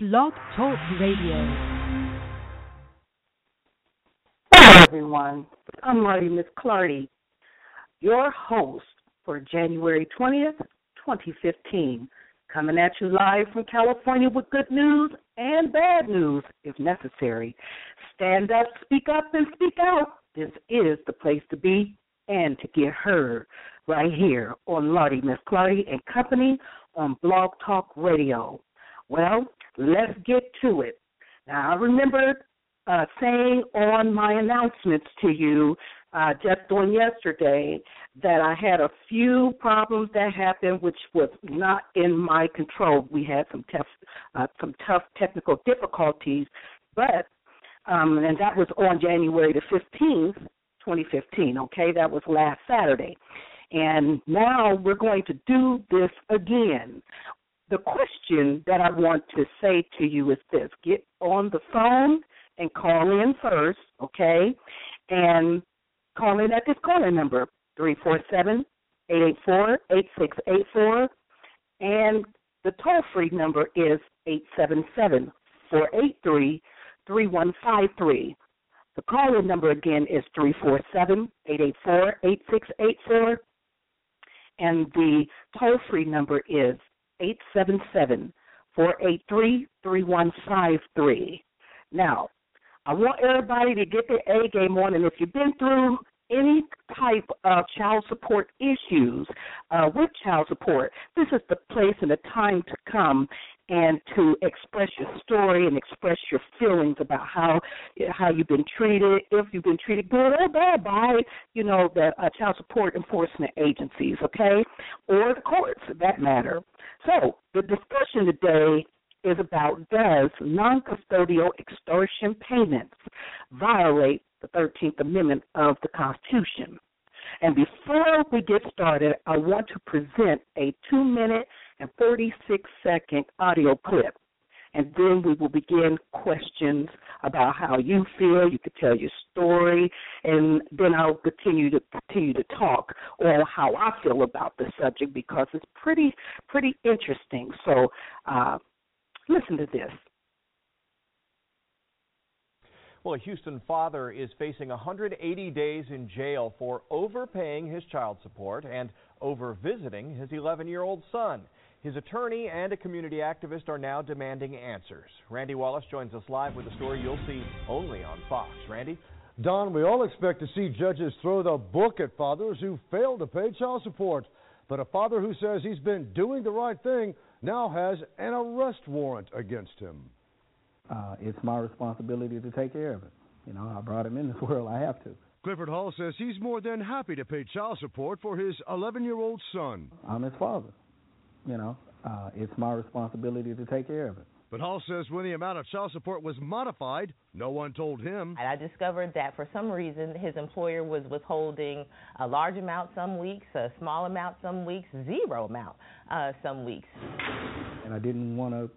Blog Talk Radio. Hello, everyone. I'm Lardy Miss Clardy, your host for January 20th, 2015. Coming at you live from California with good news and bad news, if necessary. Stand up, speak up, and speak out. This is the place to be and to get heard right here on Lardy Miss Clardy and Company on Blog Talk Radio. Well, let's get to it. Now, I remember uh, saying on my announcements to you uh, just on yesterday that I had a few problems that happened, which was not in my control. We had some tough, uh, some tough technical difficulties, but um, and that was on January the fifteenth, 2015. Okay, that was last Saturday. And now we're going to do this again the question that I want to say to you is this get on the phone and call in first, okay? And call in at this calling number, 347 884 8684. And the toll free number is 877 483 3153. The call in number again is 347 884 8684. And the toll free number is 877 483 3153. Now, I want everybody to get their A game on, and if you've been through any type of child support issues uh, with child support, this is the place and the time to come and to express your story and express your feelings about how how you've been treated, if you've been treated good or bad by you know the uh, child support enforcement agencies, okay, or the courts for that matter. So the discussion today is about does non-custodial extortion payments violate the 13th Amendment of the Constitution? And before we get started, I want to present a two minute and 46 second audio clip. And then we will begin questions about how you feel. You could tell your story, and then I'll continue to continue to talk on how I feel about the subject because it's pretty pretty interesting. So, uh, listen to this. Well, a Houston father is facing 180 days in jail for overpaying his child support and overvisiting his 11 year old son. His attorney and a community activist are now demanding answers. Randy Wallace joins us live with a story you'll see only on Fox. Randy? Don, we all expect to see judges throw the book at fathers who fail to pay child support. But a father who says he's been doing the right thing now has an arrest warrant against him. Uh, it's my responsibility to take care of it. You know, I brought him in this world. I have to. Clifford Hall says he's more than happy to pay child support for his 11 year old son. I'm his father. You know, uh, it's my responsibility to take care of it. But Hall says when the amount of child support was modified, no one told him. And I discovered that for some reason his employer was withholding a large amount some weeks, a small amount some weeks, zero amount uh, some weeks. And I didn't want to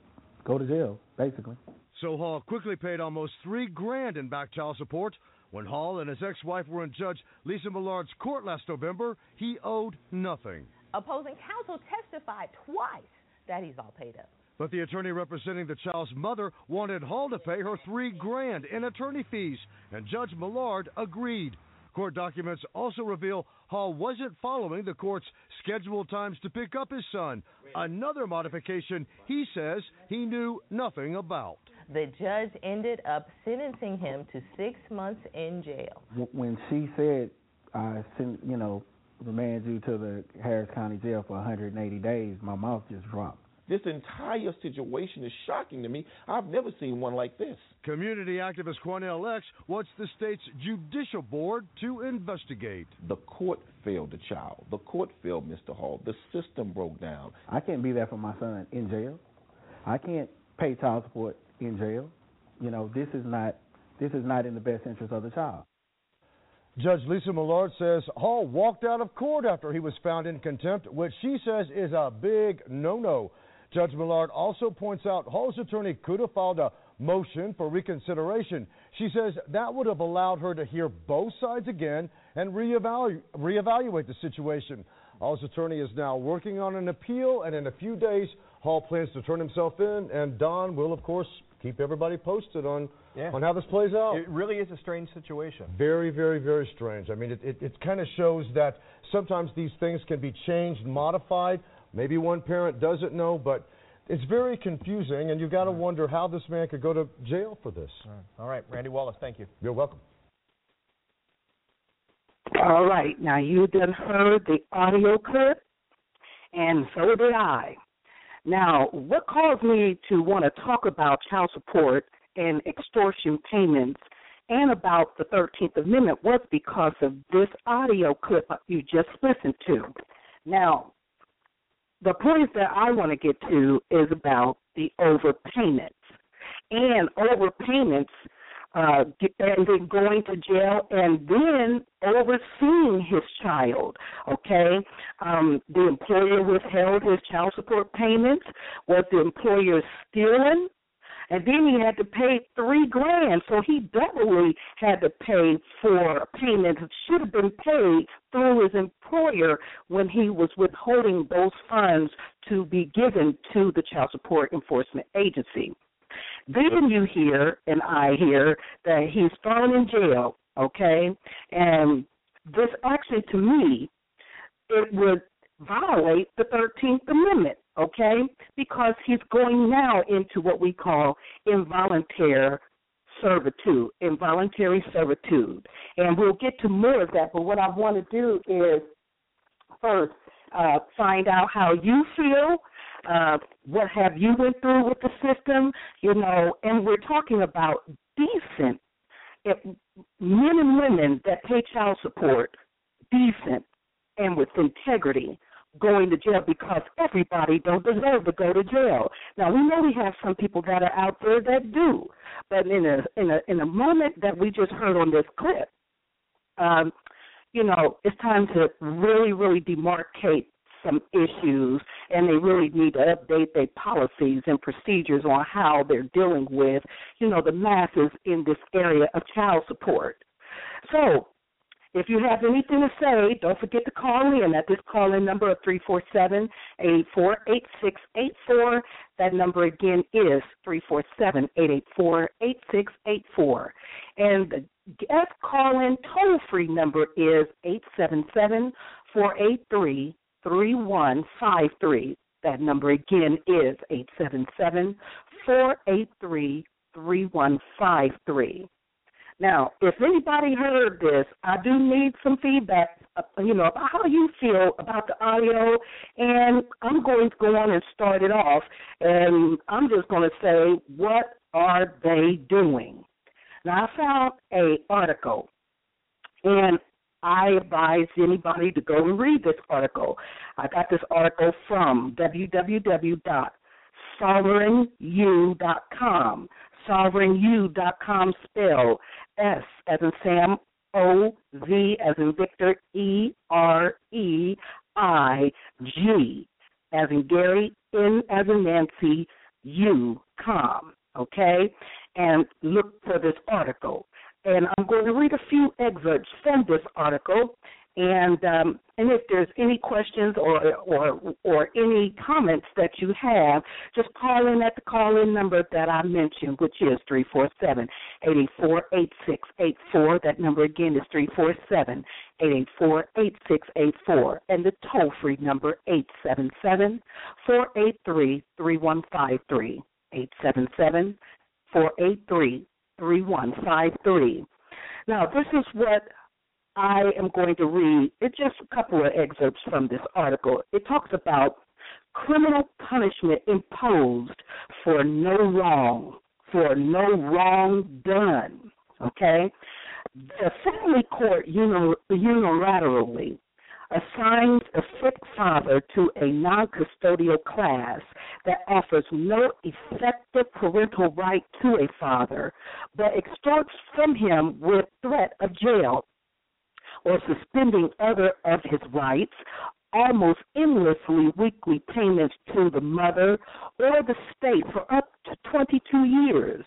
go to jail, basically. So Hall quickly paid almost three grand in back child support. When Hall and his ex-wife were in Judge Lisa Millard's court last November, he owed nothing. Opposing counsel testified twice that he's all paid up. But the attorney representing the child's mother wanted Hall to pay her three grand in attorney fees, and Judge Millard agreed. Court documents also reveal Hall wasn't following the court's scheduled times to pick up his son, another modification he says he knew nothing about. The judge ended up sentencing him to six months in jail. When she said, I sent, you know, remand you to the Harris County Jail for 180 days, my mouth just dropped. This entire situation is shocking to me. I've never seen one like this. Community activist Quanell X wants the state's judicial board to investigate. The court failed the child. The court failed Mr. Hall. The system broke down. I can't be there for my son in jail. I can't pay child support in jail. You know, this is not this is not in the best interest of the child. Judge Lisa Millard says Hall walked out of court after he was found in contempt, which she says is a big no-no. Judge Millard also points out Hall's attorney could have filed a motion for reconsideration. She says that would have allowed her to hear both sides again and reevalu- reevaluate the situation. Hall's attorney is now working on an appeal, and in a few days, Hall plans to turn himself in, and Don will, of course, keep everybody posted on Yeah. on how this plays out. It really is a strange situation. Very, very, very strange. I mean, it, it, it kind of shows that sometimes these things can be changed, modified. Maybe one parent doesn't know, but it's very confusing, and you've got to wonder how this man could go to jail for this. All right. All right, Randy Wallace, thank you. You're welcome. All right, now you done heard the audio clip, and so did I. Now, what caused me to want to talk about child support and extortion payments and about the 13th Amendment was because of this audio clip you just listened to. Now, the point that I want to get to is about the overpayments. And overpayments uh, and then going to jail and then overseeing his child. Okay, um, the employer withheld his child support payments. Was the employer stealing? And then he had to pay three grand, so he doubly had to pay for payments that should have been paid through his employer when he was withholding those funds to be given to the Child Support Enforcement Agency. Then you hear, and I hear, that he's thrown in jail, okay? And this actually, to me, it would violate the 13th Amendment, okay? Because he's going now into what we call involuntary servitude, involuntary servitude. And we'll get to more of that, but what I want to do is first uh, find out how you feel. Uh, what have you went through with the system? You know, and we're talking about decent if men and women that pay child support, decent and with integrity, going to jail because everybody don't deserve to go to jail. Now we know we have some people that are out there that do, but in a in a in a moment that we just heard on this clip, um, you know, it's time to really, really demarcate some issues, and they really need to update their policies and procedures on how they're dealing with, you know, the masses in this area of child support. So, if you have anything to say, don't forget to call in at this call in number of 347 884 8684. That number again is 347 884 8684. And the guest call in toll free number is 877 483 3153. That number again is 877 483 3153. Now, if anybody heard this, I do need some feedback, uh, you know, about how you feel about the audio, and I'm going to go on and start it off, and I'm just going to say, what are they doing? Now, I found a article, and I advise anybody to go and read this article. I got this article from www.sovereignu.com. Sovereignu.com spell S as in Sam, O V as in Victor, E R E I G as in Gary, N as in Nancy, U com. Okay, and look for this article and I'm going to read a few excerpts from this article. And um, and if there's any questions or or or any comments that you have, just call in at the call in number that I mentioned, which is three four seven eight eight four eight six eight four. That number again is three four seven eight eight four eight six eight four, and the toll free number eight seven seven four eight three three one five three eight seven seven four eight three three one five three. Now, this is what I am going to read. It's just a couple of excerpts from this article. It talks about criminal punishment imposed for no wrong, for no wrong done. Okay? The family court unilaterally assigns a sick father to a non custodial class that offers no effective parental right to a father, but extorts from him with threat of jail or suspending other of his rights, almost endlessly weekly payments to the mother or the state for up to 22 years.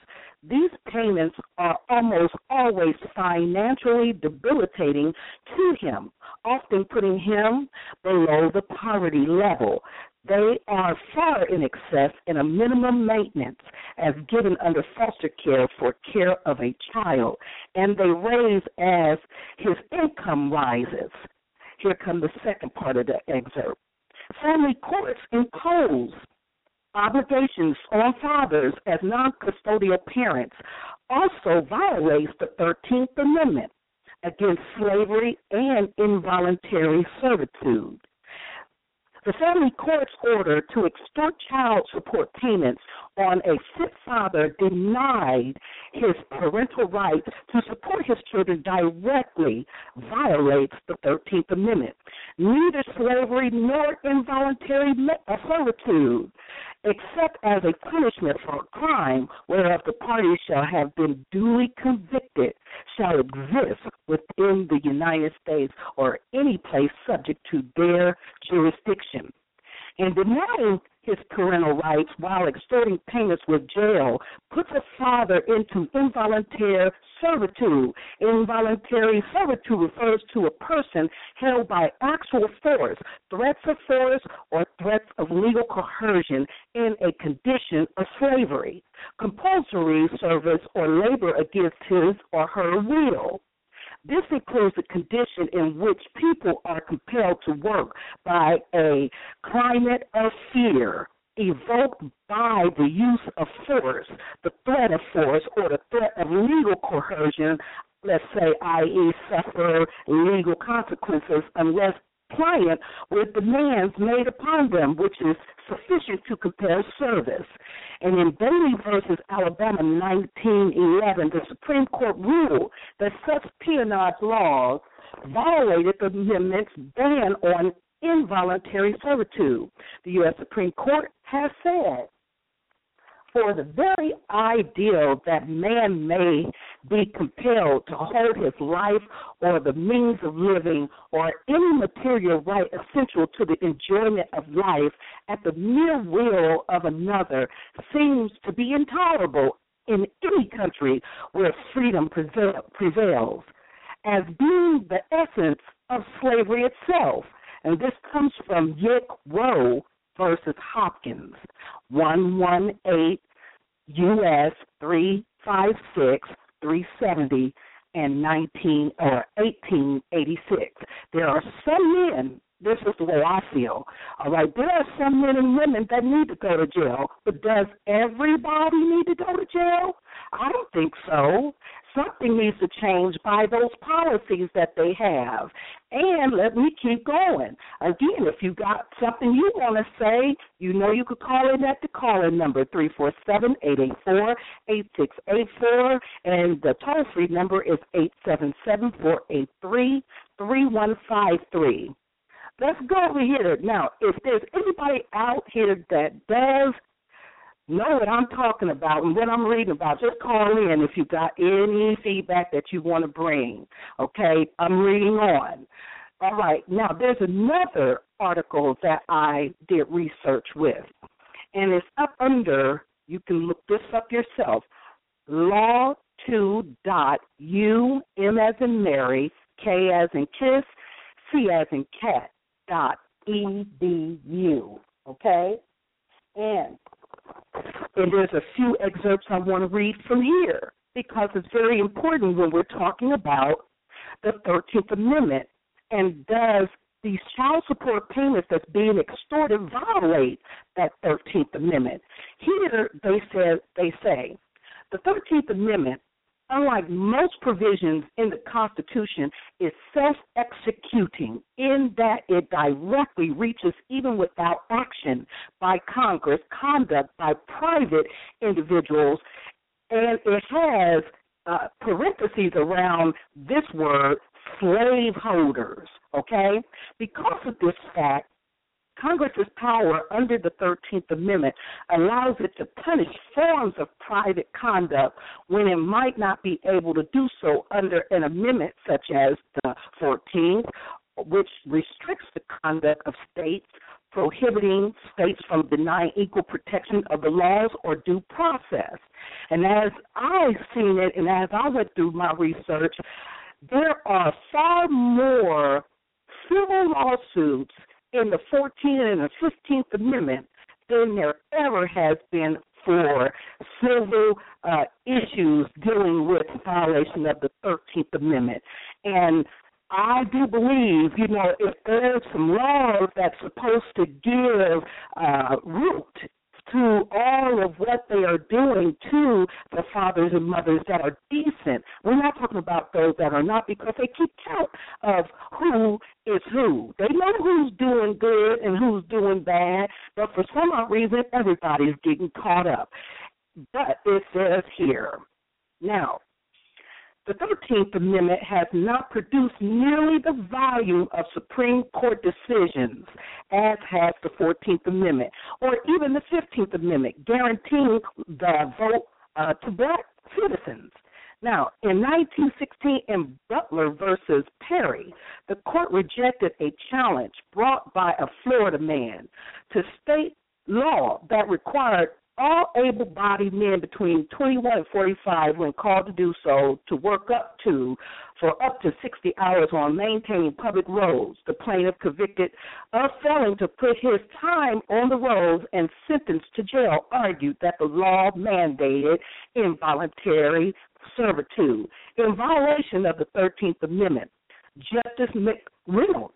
These payments are almost always financially debilitating to him, often putting him below the poverty level. They are far in excess in a minimum maintenance as given under foster care for care of a child, and they raise as his income rises. Here comes the second part of the excerpt. Family courts impose obligations on fathers as non custodial parents also violates the 13th Amendment against slavery and involuntary servitude. The family court's order to extort child support payments on a fit father denied his parental rights to support his children directly violates the 13th Amendment. Neither slavery nor involuntary uh, servitude except as a punishment for a crime whereof the parties shall have been duly convicted, shall exist within the United States or any place subject to their jurisdiction. In denying his parental rights while extorting payments with jail puts a father into involuntary servitude. Involuntary servitude refers to a person held by actual force, threats of force, or threats of legal coercion in a condition of slavery, compulsory service, or labor against his or her will. This includes a condition in which people are compelled to work by a climate of fear evoked by the use of force, the threat of force, or the threat of legal coercion, let's say, i.e., suffer legal consequences unless compliant with demands made upon them, which is sufficient to compel service. And in Bailey versus Alabama 1911, the Supreme Court ruled that such peonage laws violated the amendment's ban on involuntary servitude. The U.S. Supreme Court has said for the very ideal that man may be compelled to hold his life or the means of living or any material right essential to the enjoyment of life at the mere will of another seems to be intolerable in any country where freedom prevails as being the essence of slavery itself. And this comes from Yick Wo versus Hopkins, 118 US 356 370 and 19 or 1886. There are some men. This is the way I feel. All right, there are some men and women that need to go to jail, but does everybody need to go to jail? I don't think so. Something needs to change by those policies that they have. And let me keep going. Again, if you got something you want to say, you know you could call in at the call-in number three four seven eight eight four eight six eight four, and the toll-free number is eight seven seven four eight three three one five three. Let's go over here now. If there's anybody out here that does know what I'm talking about and what I'm reading about, just call in if you got any feedback that you want to bring. Okay, I'm reading on. All right, now there's another article that I did research with, and it's up under, you can look this up yourself, law2.u, M as in Mary, K as in kiss, C as in cat, dot edu. Okay? And and there's a few excerpts I want to read from here because it's very important when we're talking about the 13th Amendment and does these child support payments that's being extorted violate that 13th Amendment. Here they said they say the 13th Amendment unlike most provisions in the Constitution, is self executing in that it directly reaches, even without action by Congress, conduct by private individuals, and it has uh, parentheses around this word, slaveholders. Okay? Because of this fact, Congress's power under the 13th Amendment allows it to punish forms of private conduct when it might not be able to do so under an amendment such as the 14th, which restricts the conduct of states, prohibiting states from denying equal protection of the laws or due process. And as I've seen it and as I went through my research, there are far more civil lawsuits in the 14th and the 15th Amendment than there ever has been for civil uh, issues dealing with violation of the 13th Amendment. And I do believe, you know, if there's some laws that's supposed to give uh, root to all of what they are doing to the fathers and mothers that are decent. We're not talking about those that are not because they keep count of who is who. They know who's doing good and who's doing bad, but for some odd reason, everybody's getting caught up. But it says here, now, the 13th Amendment has not produced nearly the volume of Supreme Court decisions as has the 14th Amendment or even the 15th Amendment, guaranteeing the vote uh, to black citizens. Now, in 1916, in Butler versus Perry, the court rejected a challenge brought by a Florida man to state law that required all able bodied men between 21 and 45, when called to do so, to work up to for up to 60 hours on maintaining public roads. The plaintiff convicted of failing to put his time on the roads and sentenced to jail argued that the law mandated involuntary servitude in violation of the 13th Amendment. Justice McReynolds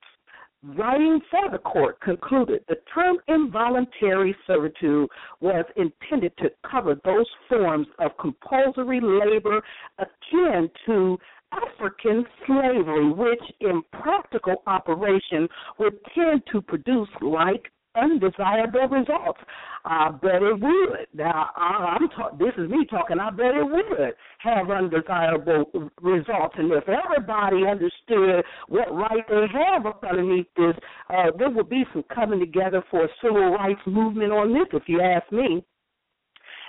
writing for the court, concluded the term involuntary servitude was intended to cover those forms of compulsory labor akin to African slavery, which in practical operation would tend to produce like undesirable results. I bet it would. Now, I, I'm ta- this is me talking. I bet it would have undesirable results. And if everybody understood what right they have up underneath this, uh, there would be some coming together for a civil rights movement on this, if you ask me.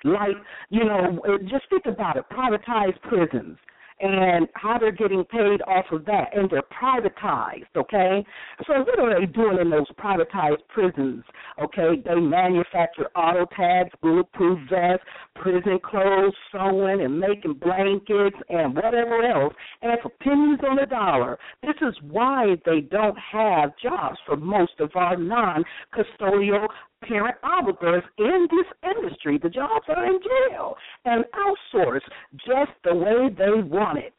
Like, you know, just think about it privatized prisons and how they're getting paid off of that, and they're privatized, okay? So what are they doing in those privatized prisons, okay? They manufacture auto tags, bulletproof vests, prison clothes, sewing and making blankets and whatever else, and for pennies on the dollar. This is why they don't have jobs for most of our non-custodial parent arbiters in this industry. The jobs are in jail and outsourced just the way they want it.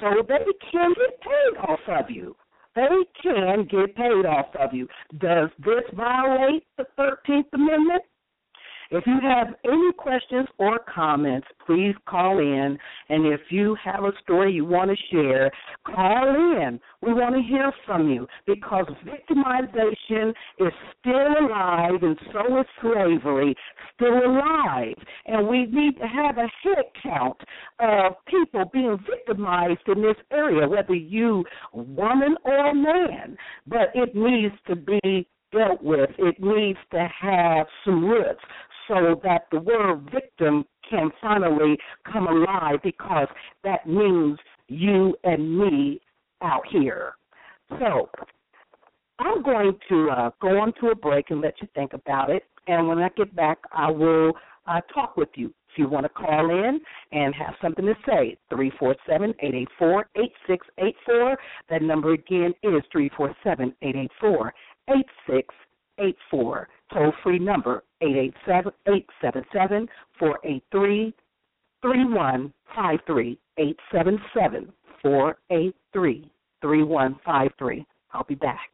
So they can get paid off of you. They can get paid off of you. Does this violate the 13th Amendment? If you have any questions or comments, please call in. And if you have a story you want to share, call in. We want to hear from you because victimization is still alive and so is slavery still alive. And we need to have a head count of people being victimized in this area, whether you woman or man. But it needs to be dealt with. It needs to have some roots so that the word victim can finally come alive because that means you and me out here. So I'm going to uh, go on to a break and let you think about it. And when I get back, I will uh, talk with you. If you want to call in and have something to say, 347 884 8684. That number again is 347 884 8684. Toll free number 877 483 3153. 877 483 3153. I'll be back.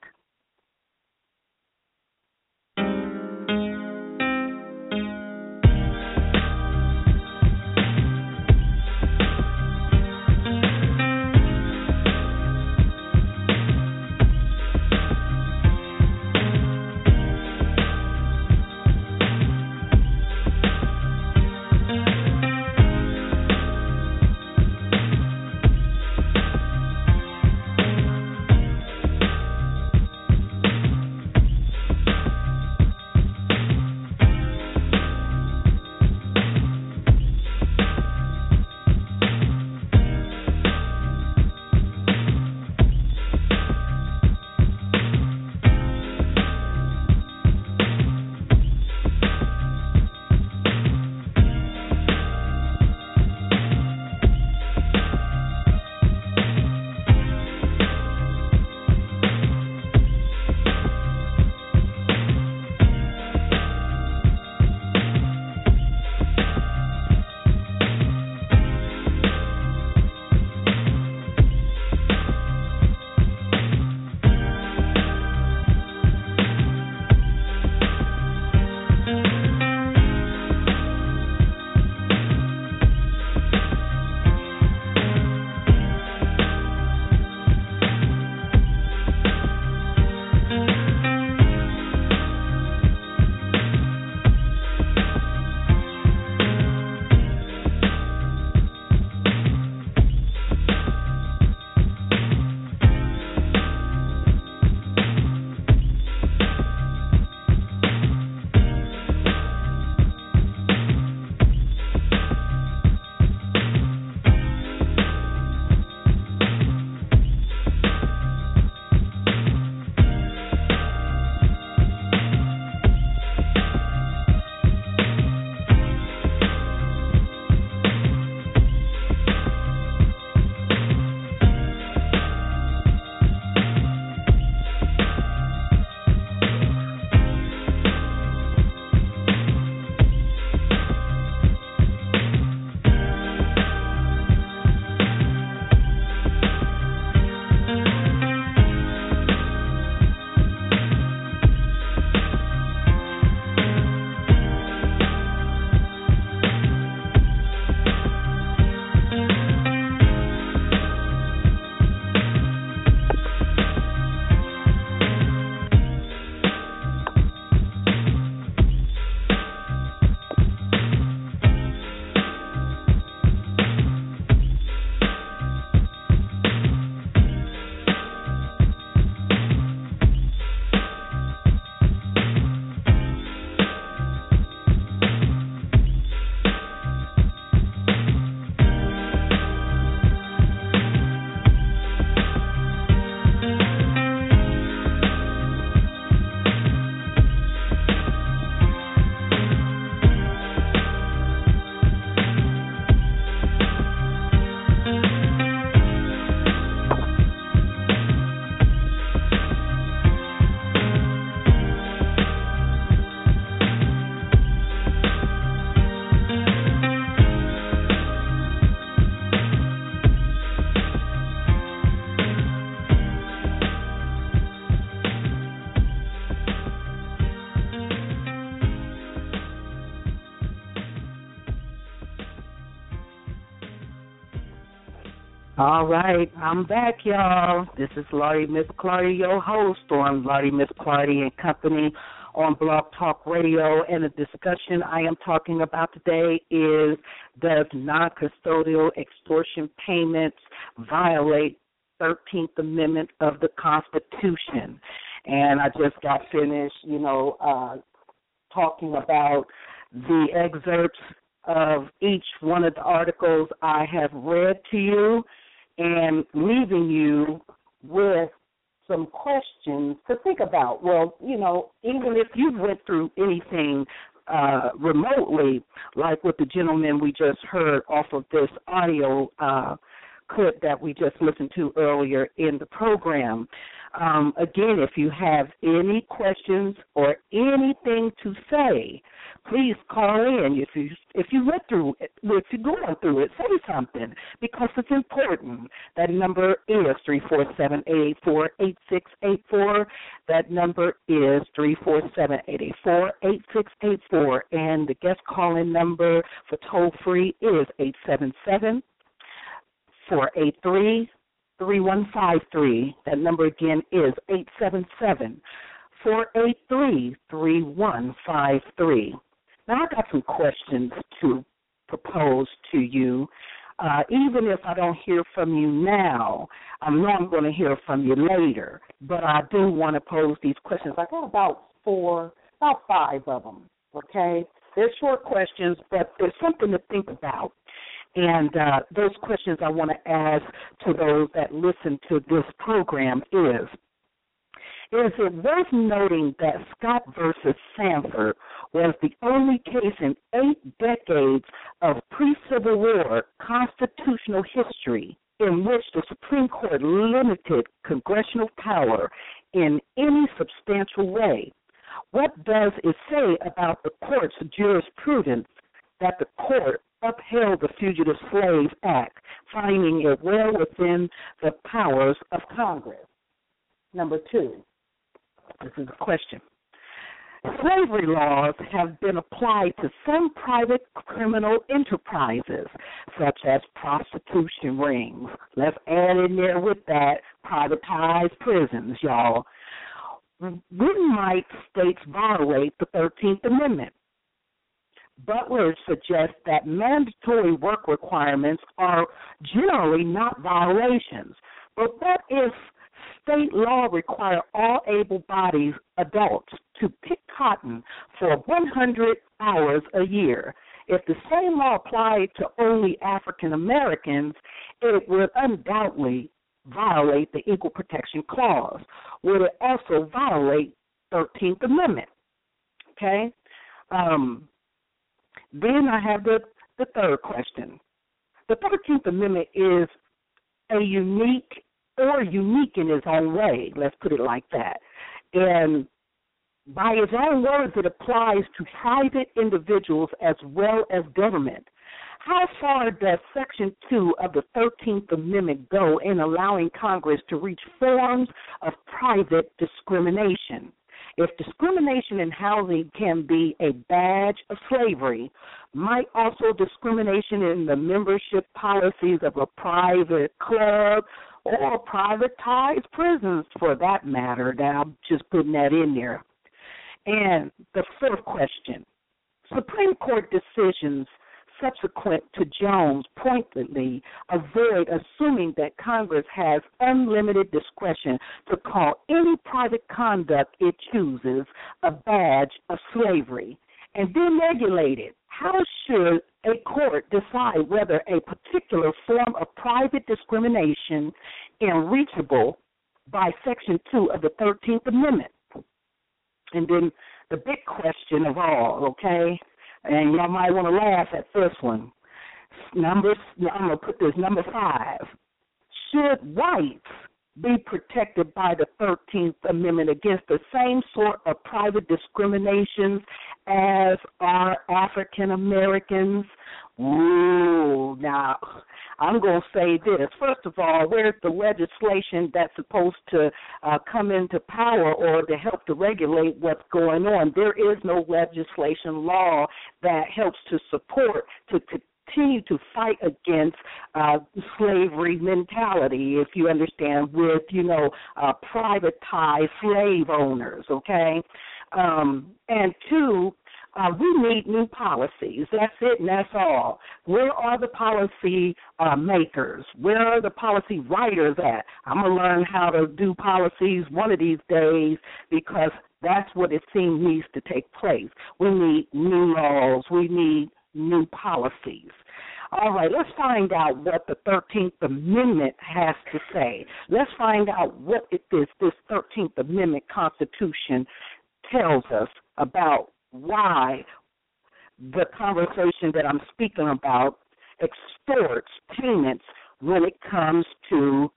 All right, I'm back, y'all. This is Lardy Miss Clardy, your host on Lardy Miss Clardy and Company on Blog Talk Radio. And the discussion I am talking about today is Does non custodial extortion payments violate 13th Amendment of the Constitution? And I just got finished, you know, uh, talking about the excerpts of each one of the articles I have read to you and leaving you with some questions to think about. Well, you know, even if you went through anything uh, remotely, like with the gentleman we just heard off of this audio uh, clip that we just listened to earlier in the program, um, again, if you have any questions or anything to say, please call in. If you if you went through it, if you're going through it, say something because it's important. That number is three four seven eight eight four eight six eight four. That number is three four seven eight eight four eight six eight four, and the guest calling number for toll free is eight seven seven four eight three 3153. That number again is 877 483 3153. Now, I got some questions to propose to you. Uh, even if I don't hear from you now, I know I'm going to hear from you later, but I do want to pose these questions. I got about four, about five of them, okay? They're short questions, but there's something to think about. And uh, those questions I want to ask to those that listen to this program is is it worth noting that Scott versus Sandford was the only case in eight decades of pre Civil War constitutional history in which the Supreme Court limited congressional power in any substantial way? What does it say about the court's jurisprudence that the court upheld the Fugitive Slave Act, finding it well within the powers of Congress. Number two, this is a question. Slavery laws have been applied to some private criminal enterprises, such as prostitution rings. Let's add in there with that privatized prisons, y'all. When might states violate the 13th Amendment? Butler suggests that mandatory work requirements are generally not violations. But what if state law require all able-bodied adults to pick cotton for 100 hours a year? If the same law applied to only African Americans, it would undoubtedly violate the Equal Protection Clause. Would it also violate 13th Amendment? Okay. Um, then I have the, the third question. The 13th Amendment is a unique or unique in its own way, let's put it like that. And by its own words, it applies to private individuals as well as government. How far does Section 2 of the 13th Amendment go in allowing Congress to reach forms of private discrimination? If discrimination in housing can be a badge of slavery, might also discrimination in the membership policies of a private club or privatized prisons for that matter. Now, I'm just putting that in there. And the fourth question Supreme Court decisions subsequent to Jones pointedly avoid assuming that Congress has unlimited discretion to call any private conduct it chooses a badge of slavery and then regulate it. How should a court decide whether a particular form of private discrimination is reachable by Section 2 of the 13th Amendment? And then the big question of all, okay? And y'all might want to laugh at this one. Number, I'm gonna put this number five. Should whites be protected by the 13th Amendment against the same sort of private discriminations as are African Americans? Ooh, now I'm going to say this. First of all, where's the legislation that's supposed to uh, come into power or to help to regulate what's going on? There is no legislation law that helps to support to, to continue to fight against uh, slavery mentality, if you understand, with you know uh, privatized slave owners. Okay, um, and two, uh, we need new policies. That's it, and that's all. Where are the policy uh, makers? Where are the policy writers at? I'm gonna learn how to do policies one of these days because that's what it seems needs to take place. We need new laws. We need new policies. All right, let's find out what the 13th Amendment has to say. Let's find out what it is this 13th Amendment Constitution tells us about why the conversation that I'm speaking about extorts payments when it comes to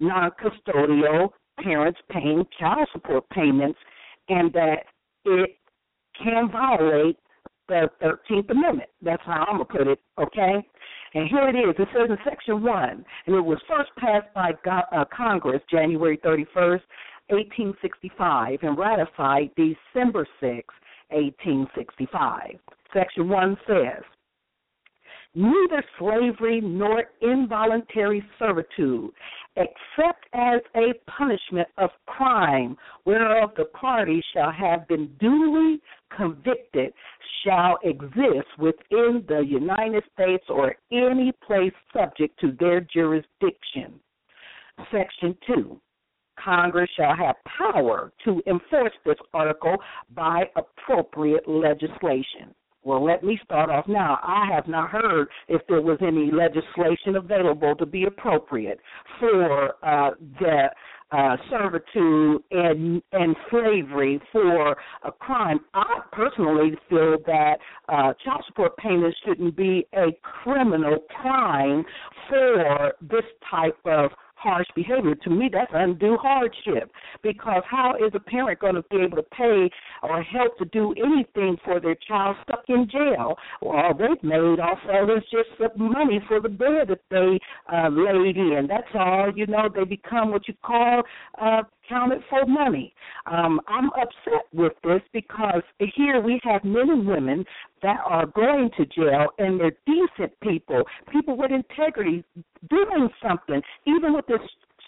non custodial parents paying child support payments, and that it can violate the 13th Amendment. That's how I'm going to put it, okay? And here it is. It says in Section 1, and it was first passed by uh, Congress January 31st, 1865, and ratified December 6, 1865. Section 1 says, Neither slavery nor involuntary servitude, except as a punishment of crime whereof the party shall have been duly convicted, shall exist within the United States or any place subject to their jurisdiction. Section 2. Congress shall have power to enforce this article by appropriate legislation. Well, let me start off now. I have not heard if there was any legislation available to be appropriate for uh, the uh, servitude and and slavery for a crime. I personally feel that uh, child support payments shouldn't be a criminal crime for this type of harsh behavior. To me, that's undue hardship because how is a parent going to be able to pay or help to do anything for their child stuck in jail? Well, all they've made also is just some money for the bed that they uh, laid in. That's all. You know, they become what you call uh, counted for money. Um, I'm upset with this because here we have men and women that are going to jail and they're decent people, people with integrity, doing something, even with this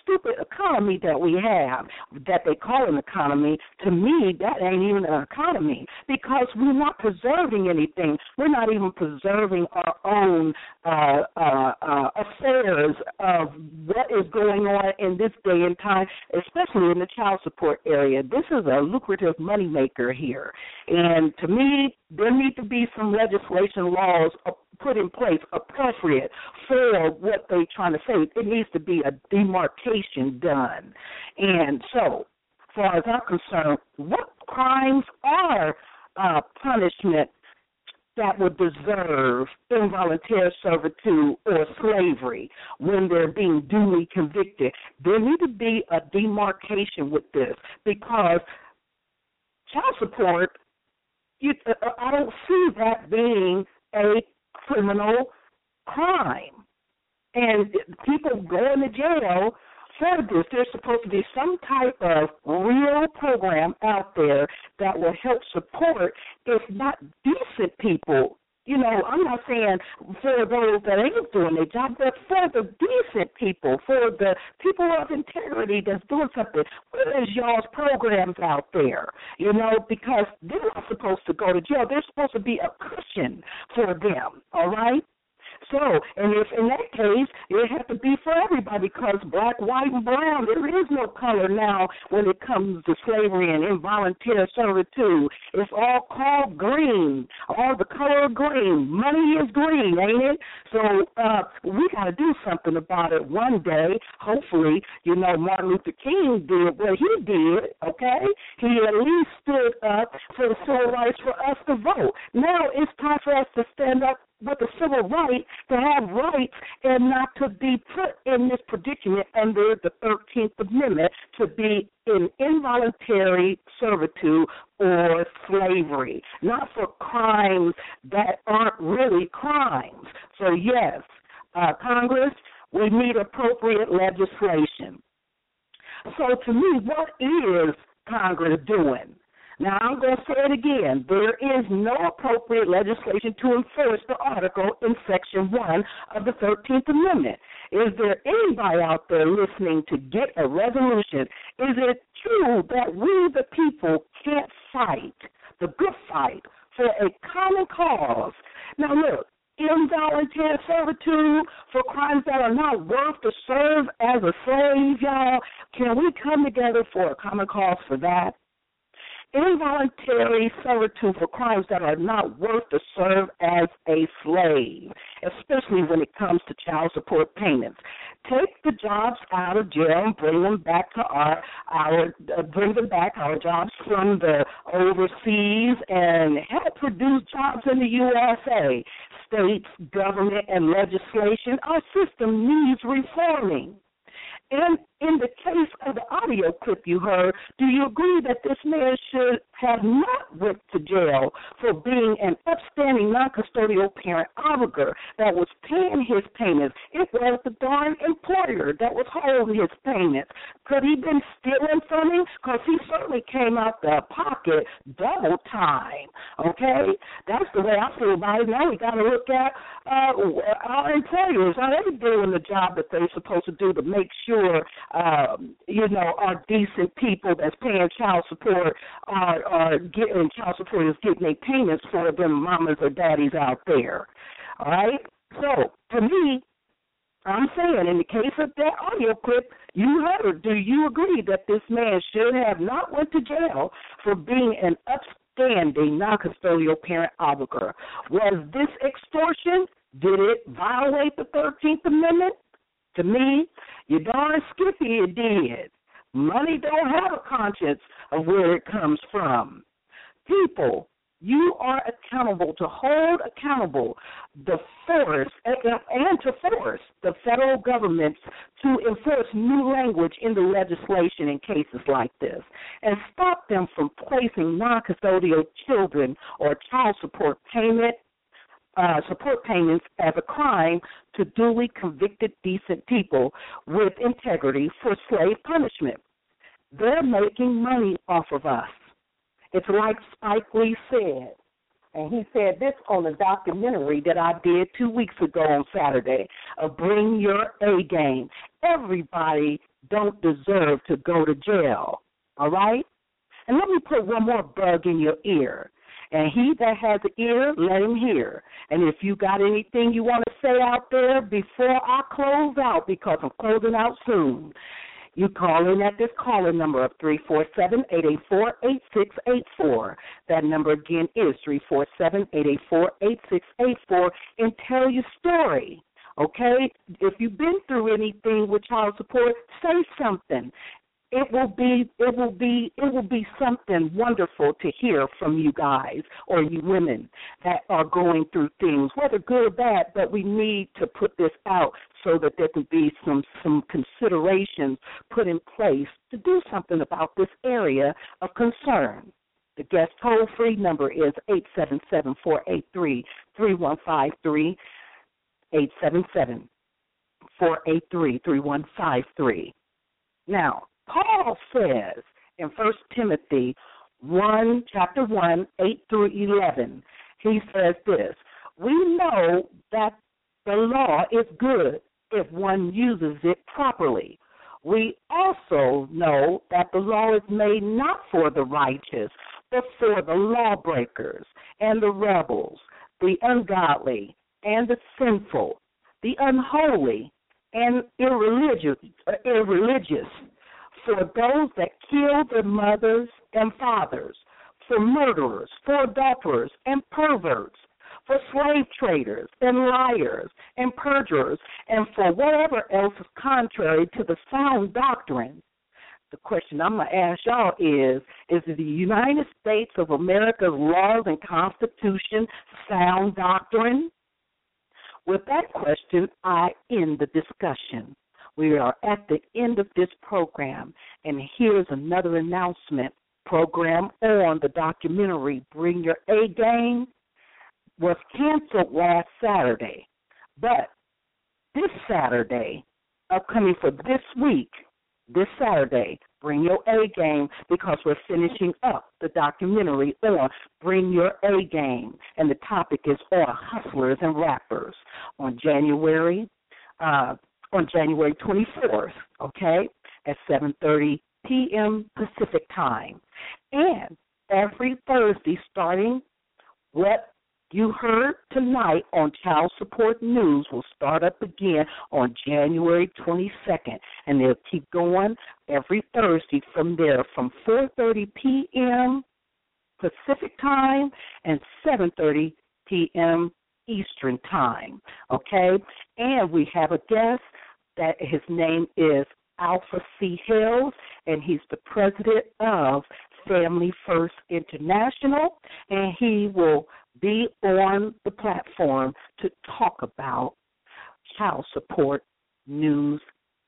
stupid economy that we have, that they call an economy, to me, that ain't even an economy because we're not preserving anything. We're not even preserving our own uh, uh, uh, affairs of what is going on in this day and time, especially in the child support area. This is a lucrative moneymaker here. And to me, there need to be some legislation laws put in place appropriate for what they're trying to say. It needs to be a demarcation done. And so, far as I'm concerned, what crimes are uh, punishment that would deserve involuntary servitude or slavery when they're being duly convicted. There need to be a demarcation with this because child support, you, uh, I don't see that being a criminal crime. And people going to jail for this. There's supposed to be some type of real program out there that will help support, if not decent people. You know, I'm not saying for those that ain't doing their job, but for the decent people, for the people of integrity that's doing something. Where is y'all's programs out there? You know, because they're not supposed to go to jail. There's supposed to be a cushion for them. All right. So, and if in that case, it has to be for everybody because black, white, and brown, there is no color now when it comes to slavery and involuntary servitude. It's all called green, all the color green. Money is green, ain't it? So, uh, we got to do something about it one day. Hopefully, you know, Martin Luther King did what he did, okay? He at least stood up for the civil rights for us to vote. Now it's time for us to stand up with the civil right to have rights and not to be put in this predicament under the 13th Amendment to be in involuntary servitude or slavery, not for crimes that aren't really crimes. So, yes, uh, Congress, we need appropriate legislation. So, to me, what is Congress doing? Now, I'm going to say it again. There is no appropriate legislation to enforce the article in Section 1 of the 13th Amendment. Is there anybody out there listening to get a resolution? Is it true that we, the people, can't fight the good fight for a common cause? Now, look, involuntary servitude for crimes that are not worth to serve as a slave, y'all. Can we come together for a common cause for that? Involuntary servitude for crimes that are not worth to serve as a slave, especially when it comes to child support payments. Take the jobs out of jail and bring them back to our our uh, bring them back our jobs from the overseas and help produce jobs in the USA. States, government, and legislation. Our system needs reforming. And in the case of the audio clip you heard, do you agree that this man should have not went to jail for being an upstanding non-custodial parent obligor that was paying his payments? It was the darn employer that was holding his payments. Could he been stealing from him? Because he certainly came out the pocket double time. Okay, that's the way I feel about it. Now we got to look at uh, our employers. Are they doing the job that they're supposed to do to make sure? Um, you know, are decent people that's paying child support are, are getting child support is getting their payments for them mamas or daddies out there. All right? So, to me, I'm saying in the case of that audio clip, you heard, do you agree that this man should have not went to jail for being an upstanding non-custodial parent obligor? Was this extortion? Did it violate the 13th Amendment? To me, you darn skippy it did. Money don't have a conscience of where it comes from. People, you are accountable to hold accountable the force and to force the federal government to enforce new language in the legislation in cases like this and stop them from placing non custodial children or child support payment uh, support payments as a crime to duly convicted decent people with integrity for slave punishment. They're making money off of us. It's like Spike Lee said, and he said this on a documentary that I did two weeks ago on Saturday of Bring Your A Game. Everybody don't deserve to go to jail, all right? And let me put one more bug in your ear. And he that has an ear, let him hear. And if you got anything you want to say out there before I close out, because I'm closing out soon, you call in at this caller number of 347-884-8684. That number again is 347-884-8684 and tell your story. Okay? If you've been through anything with child support, say something it will be it will be it will be something wonderful to hear from you guys or you women that are going through things whether good or bad but we need to put this out so that there can be some some considerations put in place to do something about this area of concern. The guest toll free number is eight seven seven four eight three three one five three eight seven seven four eight three three one five three. Now Paul says in First Timothy 1, chapter 1, 8 through 11, he says this We know that the law is good if one uses it properly. We also know that the law is made not for the righteous, but for the lawbreakers and the rebels, the ungodly and the sinful, the unholy and irreligious, uh, irreligious for those that kill their mothers and fathers, for murderers, for adulterers and perverts, for slave traders and liars and perjurers, and for whatever else is contrary to the sound doctrine. The question I'm going to ask y'all is Is the United States of America's laws and Constitution sound doctrine? With that question, I end the discussion. We are at the end of this program, and here's another announcement. Program on the documentary Bring Your A Game was canceled last Saturday, but this Saturday, upcoming for this week, this Saturday. Bring your A game because we're finishing up the documentary on Bring Your A Game, and the topic is on hustlers and rappers on January uh, on January 24th. Okay, at 7:30 p.m. Pacific time, and every Thursday starting what you heard tonight on Child Support News will start up again on January 22nd, and they'll keep going every Thursday from there from 4:30 p.m. Pacific time and 7:30 p.m. Eastern time. Okay, and we have a guest that his name is Alpha C. Hills, and he's the president of Family First International, and he will be on the platform to talk about child support news,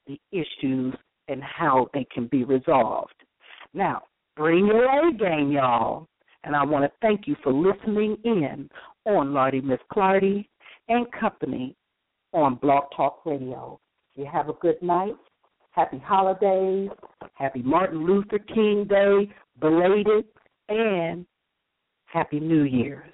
the issues, and how they can be resolved. Now, bring your A game, y'all. And I want to thank you for listening in on Lardy Miss Clardy and Company on Blog Talk Radio. You have a good night. Happy holidays. Happy Martin Luther King Day, belated, and Happy New Year's.